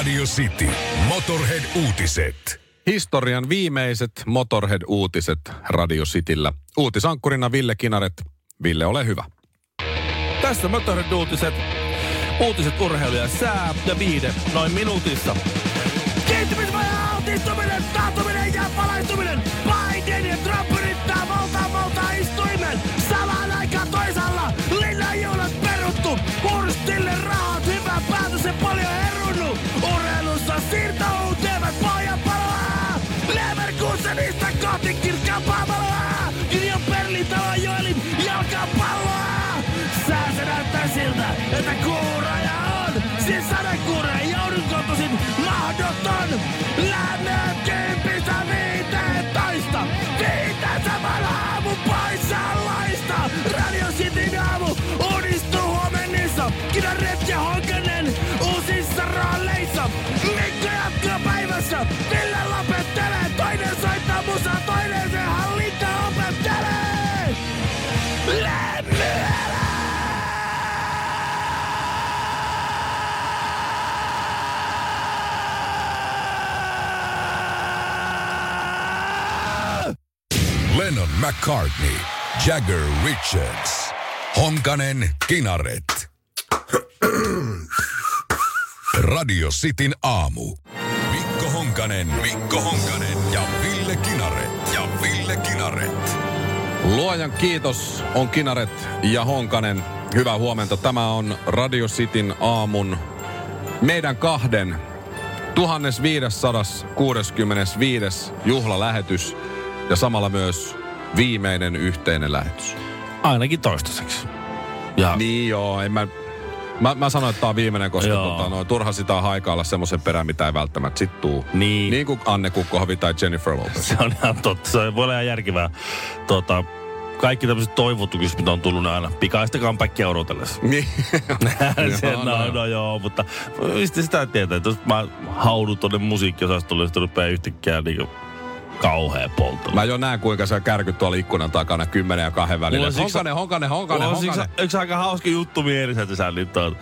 Radio City. Motorhead-uutiset. Historian viimeiset Motorhead-uutiset Radio Cityllä. Uutisankkurina Ville Kinaret. Ville, ole hyvä. Tässä Motorhead-uutiset. Uutiset, urheilu ja sää ja viide noin minuutissa. Kiintymysvaja, altistuminen, taantuminen ja valaistuminen. Lopettelee. Toinen soittaa musaa, toinen se hallinta opettelee. Lemmyälä! Lennon McCartney. Jagger Richards. Honkanen Kinaret. Radio Cityn aamu. Mikko Honkanen, Mikko Honkanen ja Ville Kinaret. Ja Ville Kinaret. Luojan kiitos on Kinaret ja Honkanen. Hyvää huomenta. Tämä on Radio Cityn aamun meidän kahden 1565. juhlalähetys ja samalla myös viimeinen yhteinen lähetys. Ainakin toistaiseksi. Ja Niin joo, en mä... Mä, mä sanoin, että tää on viimeinen, koska Joo. tota, no, turha sitä on haikailla semmoisen perään, mitä ei välttämättä sit tuu. Niin. Niin kuin Anne Kukkohovi tai Jennifer Lopez. se on ihan totta. Se voi olla ihan järkevää. Tota, kaikki tämmöiset toivotukset, mitä on tullut aina pikaista comebackia odotellessa. niin. se, no, no no, no, joo, mutta mistä sitä tietää, että jos mä haudun tuonne musiikkiosastolle, sitten rupeaa yhtäkkiä niinku kauhea polttelu. Mä jo näen, kuinka se kärkyt tuolla ikkunan takana kymmenen ja kahden välillä. On siksi- Honkanen, honkanen, honkanen, on honkanen. yksi aika hauska juttu mielessä, että sä nyt oot.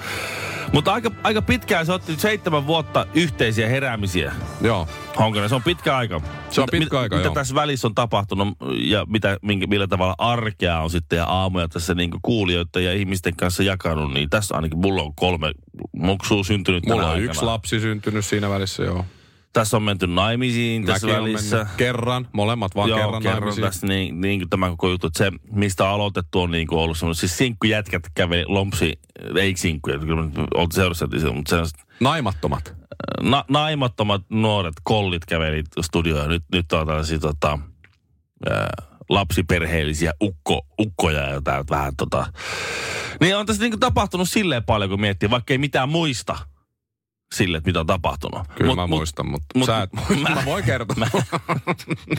Mutta aika, aika pitkään se otti seitsemän vuotta yhteisiä heräämisiä. Joo. Honkanen, se on pitkä aika. Se on Mitä- pitkä aika, Mitä joo. tässä välissä on tapahtunut ja mitä, minkä, millä tavalla arkea on sitten ja aamuja tässä niin kuulijoiden ja ihmisten kanssa jakanut, niin tässä ainakin mulla on kolme muksua syntynyt Mulla on aikana. yksi lapsi syntynyt siinä välissä, joo. Tässä on menty naimisiin tässä Mäkin välissä. kerran, molemmat vaan Joo, kerran, kerran naimisiin. tässä niin, niin kuin tämä koko juttu, että se, mistä aloitettu, on niin kuin ollut semmoinen, siis sinkkujätkät käveli lompsi, ei sinkkuja, kyllä oltiin seurassa, mutta sellaiset Naimattomat. na, naimattomat nuoret kollit käveli studioon nyt, nyt on tällaisia tota, ää, lapsiperheellisiä ukko, ukkoja ja täältä vähän tota. Niin on tässä niinku tapahtunut silleen paljon, kun miettii, vaikka ei mitään muista sille, että mitä on tapahtunut. Kyllä mä muistan, mutta mut- sä et muista. mä- Mä, voin kertoa.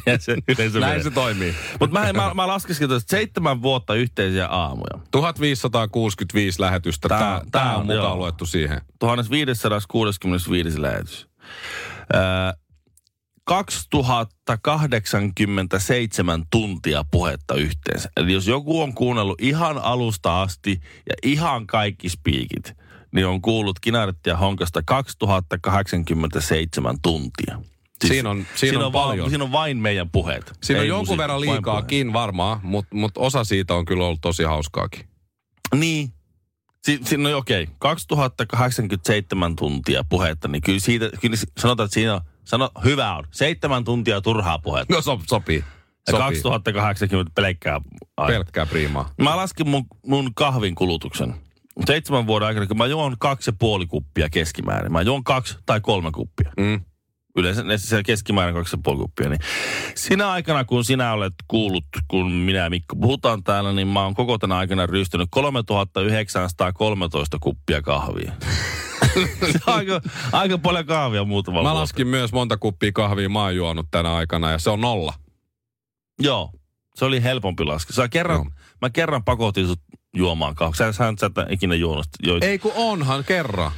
Ja se yleensä Näin se toimii. Mutta mä, mä, mä laskeskelin että seitsemän vuotta yhteisiä aamuja. 1565 lähetystä. Tää- Tää, tää, on, mukaan joo. luettu siihen. 1565 lähetys. Öö, 2087 tuntia puhetta yhteensä. Eli jos joku on kuunnellut ihan alusta asti ja ihan kaikki spiikit, niin on kuullut Kinaretti ja Honkasta 2087 tuntia. Siinä on- siinä on vaan- paljon. siinä on vain meidän puheet. Siinä on Ei jonkun musiikki, verran liikaakin varmaan, mutta mut osa siitä on kyllä ollut tosi hauskaakin. Niin. Si- si- no okei, 2087 tuntia puhetta, niin kyllä siitä, kyllä sanotaan, että siinä on, sano, hyvä on, seitsemän tuntia turhaa puhetta. No so, sopii. Ja sopii. 2080 pelkkää. Pelkkää priimaa. Mä laskin mun, mun kahvin kulutuksen. Seitsemän vuoden aikana, kun mä juon kaksi ja puoli kuppia keskimäärin. Mä juon kaksi tai kolme kuppia. Mm. Yleensä ne- se keskimäärin kaksi ja puoli kuppia. Niin sinä aikana, kun sinä olet kuullut, kun minä ja Mikko puhutaan täällä, niin mä oon koko tänä aikana rystynyt 3913 kuppia kahvia. aika, aika paljon kahvia muutama Mä laskin myös monta kuppia kahvia mä oon juonut tänä aikana ja se on nolla. Joo, se oli helpompi laskea. Sä kerran, Joo. mä kerran pakotin sut juomaan kahvia. Sä, sä, sä et ikinä juonut. Joit, Ei kun onhan kerran.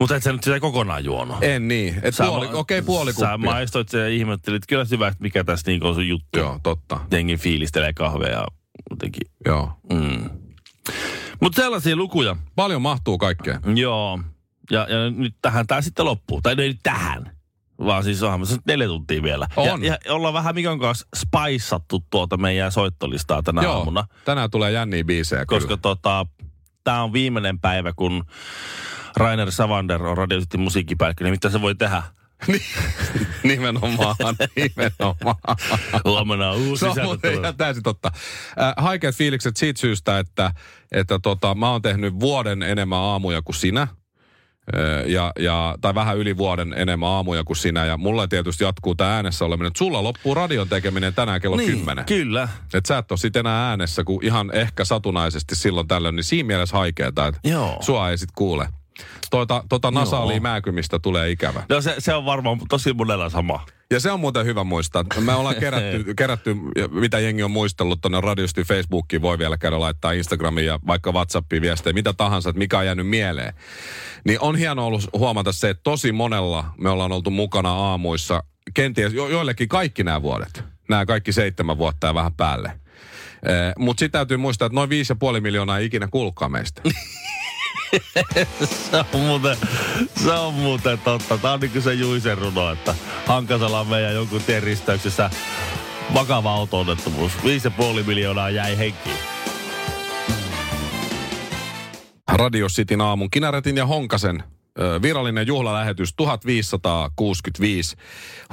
Mutta et sä nyt sitä kokonaan juonut. En niin. Et Sä puoli, ma- okei, puoli Sä kuppia. maistoit sen ja ihmettelit kyllä hyvä, että mikä tässä niinku on sun juttu. Joo, totta. Jengi fiilistelee kahvea ja jotenkin. Joo. Mm. Mutta sellaisia lukuja. Paljon mahtuu kaikkea. Joo. Ja, ja nyt tähän tämä sitten loppuu. Tai no ei nyt tähän, vaan siis onhan se nyt neljä tuntia vielä. On. Ja, ja ollaan vähän Mikon kanssa spaissattu tuota meidän soittolistaa tänä Joo, aamuna. tänään tulee jänniä biisejä Koska kyllä. tota, tämä on viimeinen päivä, kun Rainer Savander on Radio City musiikkipäällikkö, niin mitä se voi tehdä? nimenomaan, nimenomaan. Huomenna on uusi Se on ihan täysin totta. Äh, haikeat fiilikset siitä syystä, että, että tota, mä oon tehnyt vuoden enemmän aamuja kuin sinä. Ja, ja, tai vähän yli vuoden enemmän aamuja kuin sinä. Ja mulla tietysti jatkuu tämä äänessä oleminen. Sulla loppuu radion tekeminen tänään kello Niin, 10. Kyllä. Että sä et ole sit enää äänessä, kun ihan ehkä satunnaisesti silloin tällöin. Niin siinä mielessä haikeeta, että Joo. sua ei sit kuule. Tota nasaalia Joo. määkymistä tulee ikävä. No se, se on varmaan tosi monella sama. Ja se on muuten hyvä muistaa. Me ollaan kerätty, kerätty mitä jengi on muistellut tuonne radiosti Facebookiin, voi vielä käydä laittaa Instagramiin ja vaikka WhatsAppiin viestejä, mitä tahansa, että mikä on jäänyt mieleen. Niin on hieno ollut huomata se, että tosi monella me ollaan oltu mukana aamuissa, kenties jo, joillekin kaikki nämä vuodet. Nämä kaikki seitsemän vuotta ja vähän päälle. Mutta sitten täytyy muistaa, että noin 5,5 miljoonaa ei ikinä kuullutkaan meistä. Se on muuten, se on muuten totta. Tämä on niin kuin se Juisen runo, että Hankasala on meidän jonkun tien risteyksessä vakava auto-onnettomuus. 5,5 miljoonaa jäi henkiin. Radio Cityn aamun Kinaretin ja Honkasen virallinen juhlalähetys 1565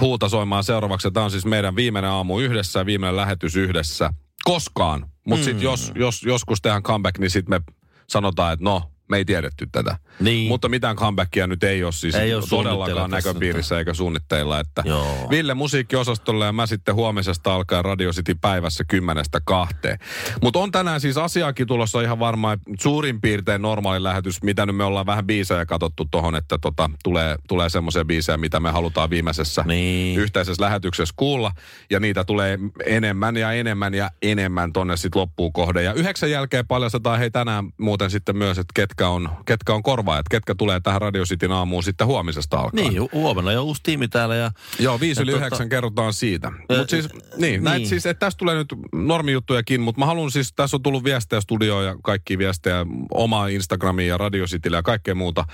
huuta soimaan seuraavaksi. Tämä on siis meidän viimeinen aamu yhdessä ja viimeinen lähetys yhdessä. Koskaan. Mutta Mm. sitten jos, jos joskus tehdään comeback, niin sitten me sanotaan, että no, me ei tiedetty tätä. Niin. Mutta mitään comebackia nyt ei ole siis Ei ole todellakaan näköpiirissä eikä suunnitteilla. Että Joo. Ville musiikkiosastolle ja mä sitten huomisesta alkaa Radio City päivässä kymmenestä kahteen. Mutta on tänään siis asiaakin tulossa ihan varmaan suurin piirtein normaali lähetys, mitä nyt me ollaan vähän biisejä katsottu tohon, että tota, tulee, tulee semmoisia biisejä, mitä me halutaan viimeisessä Niin. yhteisessä lähetyksessä kuulla. Ja niitä tulee enemmän ja enemmän ja enemmän tonne sitten loppuun kohde. Ja yhdeksän jälkeen paljastetaan hei tänään muuten sitten myös, että ketkä on, ketkä on korvaajat, ketkä tulee tähän Radio Cityn aamuun sitten huomisesta alkaen. Niin, hu- huomenna jo uusi tiimi täällä ja Joo, viisi Ja yli tota- yhdeksän kerrotaan siitä. Mutta siis, niin, näit niin. siis, että tästä tulee nyt normijuttujakin, mutta mä haluan siis, tässä on tullut viestejä studioon ja kaikki viestejä omaa Instagramiin ja Radio Citylle ja kaikkea muuta.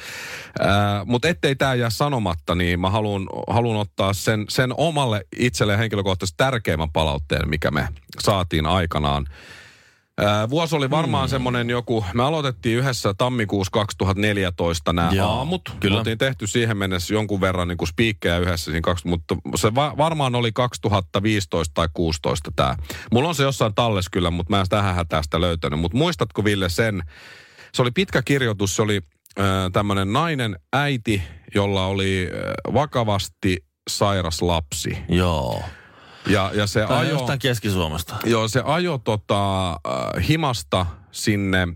Mutta ettei tämä jää sanomatta, niin mä haluan, haluan ottaa sen, sen omalle itselle henkilökohtaisesti tärkeimmän palautteen, mikä me saatiin aikanaan. Ää, vuosi oli varmaan hmm. semmoinen joku, me aloitettiin yhdessä tammikuussa 2014 nämä Joo, aamut. kyllä. Me oltiin tehty siihen mennessä jonkun verran niin kuin spiikkejä yhdessä, siinä kaksi, mutta se va- varmaan oli 2015 tai 16 tämä. Mulla on se jossain talles kyllä, mutta mä en tähän hätää sitä löytänyt. Mutta muistatko Ville sen, se oli pitkä kirjoitus, se oli äh, tämmöinen nainen äiti, jolla oli äh, vakavasti sairas lapsi. joo. Ja, ja se Tai ajo... jostain Keski-Suomesta. Joo, se ajo tota, äh, himasta sinne,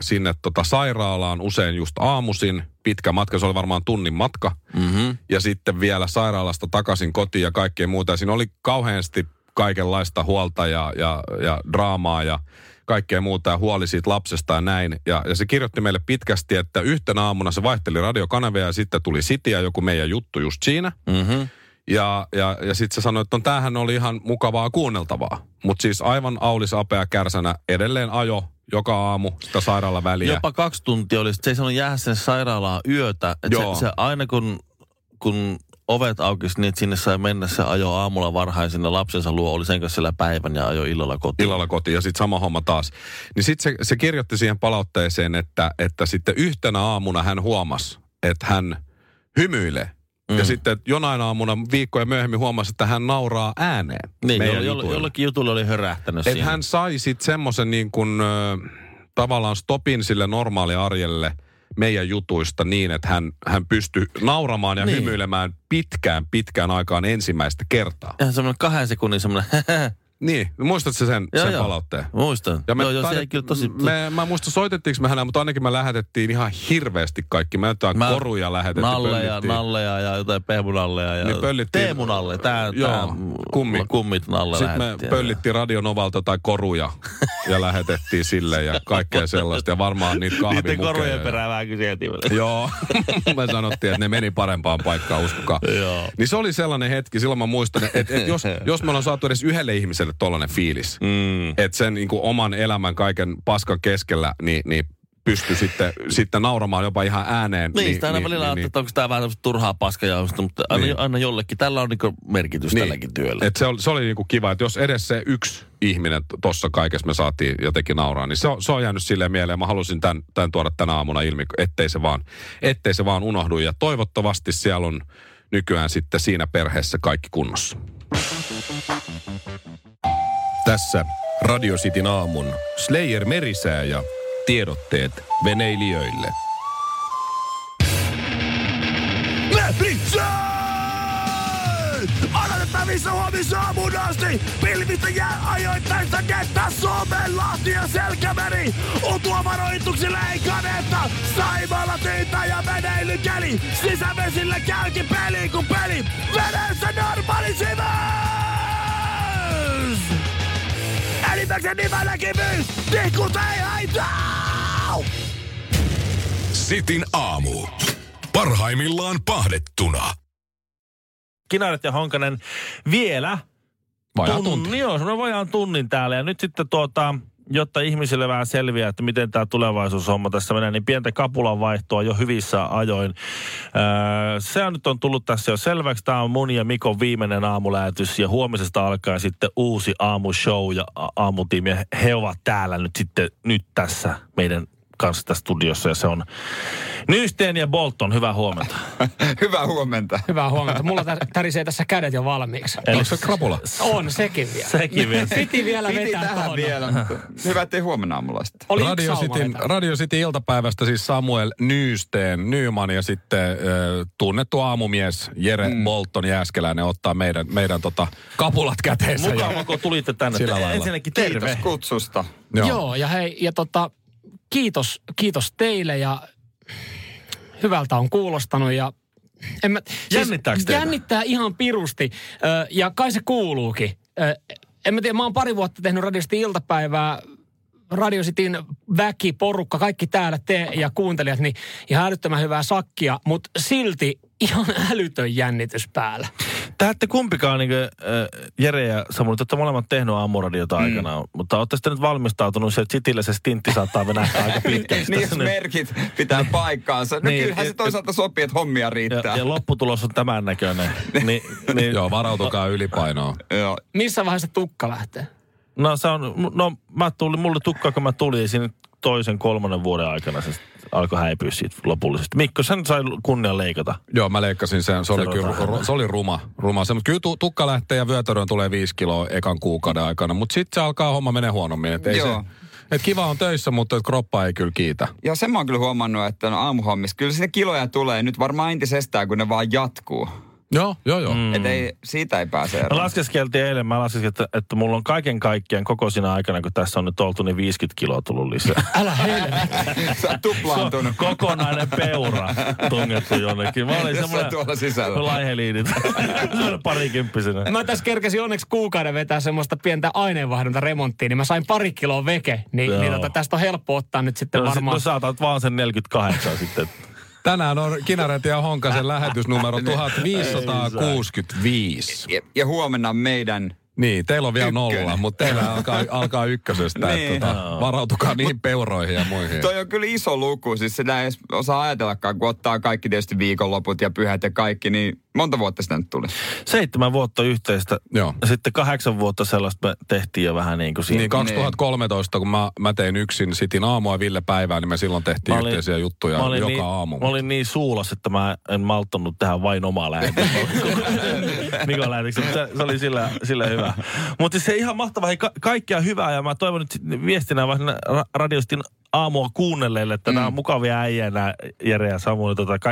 sinne tota sairaalaan usein just aamuisin. Pitkä matka, se oli varmaan tunnin matka. Mm-hmm. Ja sitten vielä sairaalasta takaisin kotiin ja kaikkea muuta. Ja siinä oli kauheasti kaikenlaista huolta ja, ja, ja draamaa ja kaikkea muuta ja huoli siitä lapsesta ja näin. Ja, ja se kirjoitti meille pitkästi, että yhtenä aamuna se vaihteli radiokanavia ja sitten tuli City ja joku meidän juttu just siinä. Mm-hmm. Ja, ja, ja sitten se sanoi, että on, tämähän oli ihan mukavaa kuunneltavaa. Mutta siis aivan aulis apea kärsänä edelleen ajo joka aamu sitä sairaala väliä. Jopa kaksi tuntia oli. Se ei saanut jäädä sinne sairaalaan yötä. Et Joo. se, se, aina kun, kun ovet aukesi, niin sinne sai mennä, se ajo aamulla varhain sinne lapsensa luo, oli sen kanssa siellä päivän ja ajo illalla kotiin. illalla kotiin ja sitten sama homma taas. Niin sitten se, se kirjoitti siihen palautteeseen, että, että sitten yhtenä aamuna hän huomasi, että hän hymyilee. Mm. Ja sitten jonain aamuna viikkoja myöhemmin huomasi, että hän nauraa ääneen. Niin, jolle, jutuille. jollekin jutulle oli hörähtänyt siinä. hän sai sitten semmoisen niin kuin, tavallaan stopin sille normaali arjelle meidän jutuista niin, että hän, hän pystyi nauramaan ja Niin. niin. hymyilemään pitkään, pitkään aikaan ensimmäistä kertaa. Ihan semmoinen kahden sekunnin semmoinen, Niin, muistatko sen, Joo, sen joo. palautteen? muistan. Ja me joo, joo, se ei kyllä tosi... Me, mä en muista soitettiinko me hänellä, mutta ainakin me lähetettiin ihan hirveästi kaikki. Me jotain Mä- koruja lähetettiin. Nalleja, nalleja ja jotain pehmunalleja ja Niin pöllittiin- Teemu Nalle. Tää, Joo, tää, kummi. kummit Nalle Sitten me pöllittiin Radionovalta tai koruja ja lähetettiin sille ja kaikkea sellaista. Ja varmaan niitä Niiden kahvimukeja. korujen perään vähän kyseltiin. Joo, me sanottiin, että ne meni parempaan paikkaan, uskokaa. Joo. Niin se oli sellainen hetki, silloin mä muistan, että, että jos, jos me ollaan saatu edes yhdelle ihmiselle tollainen fiilis, Mm. että sen niin kuin oman elämän kaiken paskan keskellä, niin, niin pysty sitten, sitten nauramaan jopa ihan ääneen. Niin, sitä aina välillä niin, että onko tämä vähän turhaa paskajausta, mutta aina, Niin. aina jollekin. Tällä on niinku merkitys niin. tälläkin työllä. Et se, oli, se oli niinku kiva, että jos edes se yksi ihminen tuossa kaikessa me saatiin jotenkin nauraa, niin se on, se on jäänyt silleen mieleen. Mä halusin tämän, tämän tuoda tänä aamuna ilmi, ettei se, vaan, ettei se vaan unohdu. Ja toivottavasti siellä on nykyään sitten siinä perheessä kaikki kunnossa. Tässä Radio Cityn aamun Slayer merisää ja tiedotteet veneilijöille. Mepitsee! Aloitettavissa huomisaamuun asti. Pilvistä jää ajoittaista Suomen, Lahti ja Selkämeri. Utua varoituksilla ei kadetta. Saimaalla tyyntä ja veneilykeli. Sisävesillä kälkipeli kun peli. Veneessä normaali syvyys! Enimmäkseen nimänäkymys. Tihkut ei haittaa! Sitin aamu. Parhaimmillaan pahdettuna. Kinaret ja Honkanen vielä Vajaa tunnin, tunti. Joo, semmoinen vajaan tunnin täällä. Ja nyt sitten tuota, jotta ihmisille vähän selviää, että miten tämä tulevaisuushomma tässä menee, niin pientä kapulan vaihtoa jo hyvissä ajoin. Öö, se on nyt on tullut tässä jo selväksi. Tämä on mun ja Mikon viimeinen aamulähetys ja huomisesta alkaa sitten uusi aamushow ja aamutiimi. He ovat täällä nyt sitten nyt tässä meidän kanssa tässä studiossa ja se on Nysteen ja Bolton. Hyvää huomenta. Hyvää huomenta. Hyvää huomenta. Mulla tä- tärisee tässä kädet jo valmiiksi. Onko se krapula? On, sekin vielä. Sekin vielä. Piti vielä Piti vetää tähän tohon. vielä, mutta hyvä, ettei huomenna aamulla sitten. Oli Radio Cityn. Radio City iltapäivästä siis Samuel Nyysteen, Nyman ja sitten äh, tunnettu aamumies Jere mm. Bolton Jääskeläinen ottaa meidän, meidän tota, kapulat käteensä. ja- Mukava, kun tulitte tänne. Sillä lailla. Ensinnäkin terve. Kiitos kutsusta. Joo. Joo, ja hei, ja tota, kiitos, kiitos teille ja hyvältä on kuulostanut ja en mä, Jännittääkö teitä? Jännittää ihan pirusti ö, ja kai se kuuluukin. Ö, en mä tiedä, mä oon pari vuotta tehnyt radiosti iltapäivää, Radio Cityn väki, porukka, kaikki täällä te ja kuuntelijat, niin ihan älyttömän hyvää sakkia, mutta silti ihan älytön jännitys päällä. Te ette kumpikaan, niin kuin, äh, Jere ja Samuel, olette molemmat tehnyt aamuradiota Mm. aikanaan, mutta olette sitten nyt valmistautunut, että Cityllä se stintti saattaa venähtää aika pitkäksi. niin jos tässä nyt. merkit pitää paikkaansa. No Niin, kyllähän se ja- toisaalta sopii, että hommia ja, riittää. ja lopputulos on tämän näköinen. Ni, niin, Joo, varautukaa ylipainoon. Joo. Missä vaiheessa tukka lähtee? No se on, no mä tulin, mulle tukkaa kun mä tulin ja siinä toisen kolmannen vuoden aikana se alkoi häipyä siitä lopullisesti. Mikko, sen sai kunnian leikata. Joo, mä leikkasin sen. Se oli, Se kyllä, ru- se oli ruma. ruma. Se, mutta kyllä tu- tukka lähtee ja vyötärön tulee viisi kiloa ekan kuukauden aikana. Mutta sitten se alkaa homma menee huonommin. Et ei Joo. se, et kiva on töissä, mutta et kroppa ei kyllä kiitä. Ja sen mä oon kyllä huomannut, että no aamuhommissa, kyllä sinne kiloja tulee nyt varmaan entisestään, kun ne vaan jatkuu. Joo, joo, joo. Mm. Että ei, siitä ei pääse Mä eroon. laskeskeltiin eilen, mä laskeskelin, että, että mulla on kaiken kaikkiaan koko siinä aikana, kun tässä on nyt oltu, niin 50 kiloa tullut lisää. Älä helvetti. Sä oot tuplaantunut. Kokonainen peura tungettu jonnekin. Mä olin Jos se on semmoinen tuolla sisällä. laiheliinit. parikymppisenä. Mä tässä kerkesin onneksi kuukauden vetää semmoista pientä aineenvaihdunta remonttia, niin mä sain pari kiloa veke. Niin, Joo. niin tota, tästä on helppo ottaa nyt sitten No, sit, varmaan. no sä otat vaan sen 48 sitten. Tänään on Kinaret ja Honkasen lähetysnumero 1565. Ja, ja huomenna meidän Niin, teillä on vielä Ykkönen. nolla, mutta teillä alkaa, alkaa ykkösestä. Niin. Että tota, varautukaa niihin peuroihin ja muihin. Toi on kyllä iso luku, siis sitä ei edes osaa ajatellakaan, kun ottaa kaikki tietysti viikonloput ja pyhät ja kaikki, niin monta vuotta sitä nyt tuli. Seitsemän vuotta yhteistä. Joo. Sitten kahdeksan vuotta sellaista me tehtiin jo vähän niin kuin siinä. Niin 2013, kun mä, mä tein yksin Sitin aamua Ville päivää, niin me silloin tehtiin Mä olin- yhteisiä juttuja mä olin joka niin, aamu. Mä olin niin suulas, että mä en malttanut tehdä vain omaa lähetystä. Mikon lähetystä, mutta se, se oli sillä, sillä hyvä. Mutta se ihan mahtavaa, hei, ka- kaikkea hyvää ja mä toivon nyt viestinä vähän ra- radiostin aamua kuunnelleille, että mm. nämä on mukavia äijä, nämä Jere ja Samuel. Tota, ka-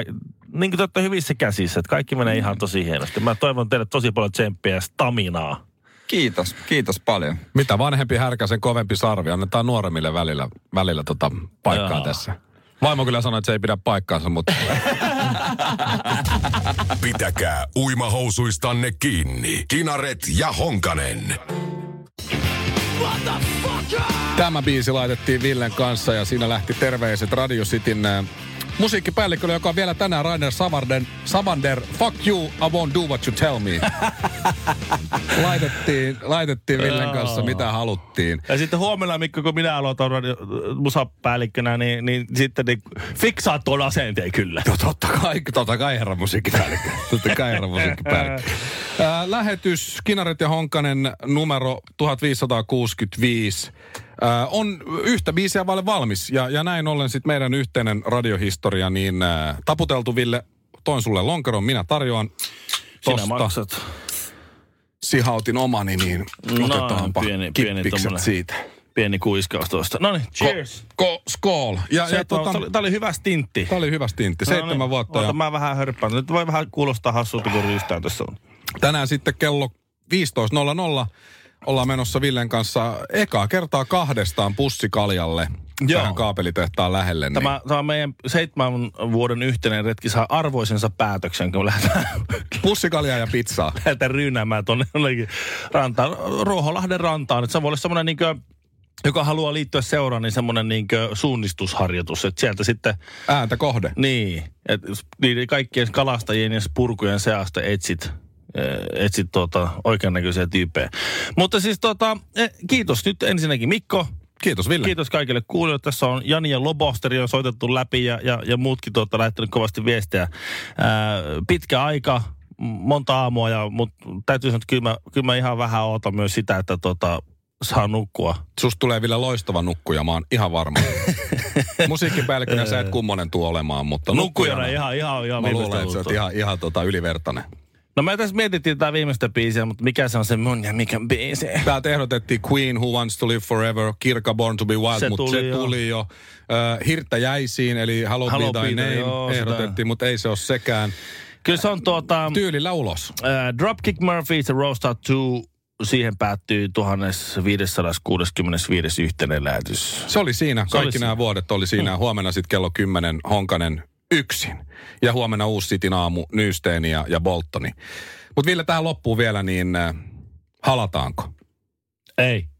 niin kuin te olette hyvissä käsissä, että kaikki menee ihan tosi hienosti. Mä toivon teille tosi paljon tsemppiä ja staminaa. Kiitos, kiitos paljon. Mitä vanhempi härkä, sen kovempi sarvi. Annetaan nuoremmille välillä, välillä tota paikkaa Joo. tässä. Vaimo kyllä sanoi, että se ei pidä paikkaansa, mutta Pitäkää uimahousuistanne kiinni. Kinaret ja Honkanen. tämä biisi laitettiin Villen kanssa ja siinä lähti terveiset Radio Cityn musiikkipäällikkö, joka on vielä tänään Rainer Savander, Savander, fuck you, I won't do what you tell me. laitettiin, laitettiin Villen kanssa mitä haluttiin. Ja sitten huomenna, Mikko, kun minä aloitan musapäällikkönä, niin, niin sitten niin, fiksaat tuon asenteen kyllä. No totta kai, totta kai herra musiikkipäällikkö. totta kai herra musiikkipäällikkö. Ää, lähetys Kinaret ja Honkanen numero 1565 ää, on yhtä biisiä vaille valmis. Ja, ja näin ollen sitten meidän yhteinen radiohistoria, niin ää, taputeltu Ville, toin sulle lonkeron, minä tarjoan Sinä tosta. maksat. Sihautin omani, niin No, otetaanpa pieni- pieni siitä. Pieni kuiskaus tuosta. No niin, cheers. Ko, skool. Ja, Se, ja tota, tota, Tämä oli hyvä stintti. Tää oli hyvä stintti. Seitsemän No niin, vuotta. Oota, Ja mä vähän hörppään. Nyt voi vähän kuulostaa hassulta, kun ryystää tässä on. Tänään sitten kello 15.00 ollaan menossa Villen kanssa ekaa kertaa kahdestaan pussikaljalle Joo. tähän kaapelitehtaan lähelle. Niin. Tämä, tämä meidän seitsemän vuoden yhteinen retki saa arvoisensa päätöksen, kun lähdetään, Pussikaljaa ja pizzaa. lähdetään ryynäämään tuonne rantaan, Ruoholahden rantaan. Että se voi olla semmoinen niin kuin, joka haluaa liittyä seuraan, niin semmoinen niin suunnistusharjoitus. Että sieltä sitten, Ääntä kohde. niin, että niiden kaikkien kalastajien ja purkujen seasta etsit etsit tuota, oikeannäköisiä tyyppejä. Mutta siis tota, eh, kiitos nyt ensinnäkin Mikko. Kiitos Ville. Kiitos kaikille kuulijoille. Tässä on Jani ja Lobosteri on soitettu läpi ja, ja, ja muutkin tuota, lähettänyt kovasti viestejä. Ää, pitkä aika, monta aamua, ja, mutta täytyy sanoa, että kyllä mä, kyllä mä ihan vähän ootan myös sitä, että tota, saa nukkua. Susta tulee vielä loistava nukkuja, mä oon ihan varma. Musiikkipäällikkönä sä et kummonen tuu olemaan, mutta Nukkujana ihan, ihan, ihan Mä luulen, että sä oot ihan, ihan tota ylivertainen. No me tässä mietittiin tätä viimeistä biisiä, mutta mikä se on se mun ja mikä biisi? Täältä ehdotettiin Queen, Who Wants to Live Forever, Kirka Born to be Wild, Se mutta tuli se jo. tuli jo. Äh, Hirttä jäisiin, eli Hello, Hello Be Thy Name joo, sitä. ehdotettiin, mutta ei se ole sekään. Kyllä se on tuota... Tyylillä ulos. Äh, Dropkick Murphys ja Roastar 2, siihen päättyy 1565 yhteinen lähetys. Se oli siinä. Se oli Kaikki siinä. nämä vuodet oli siinä. Huomenna sitten kello 10 Honkanen yksin. Ja huomenna uusi Sitin aamu Nyysteeni ja, ja Boltoni. Mutta Ville, tähän loppuu vielä, niin äh, halataanko? Ei.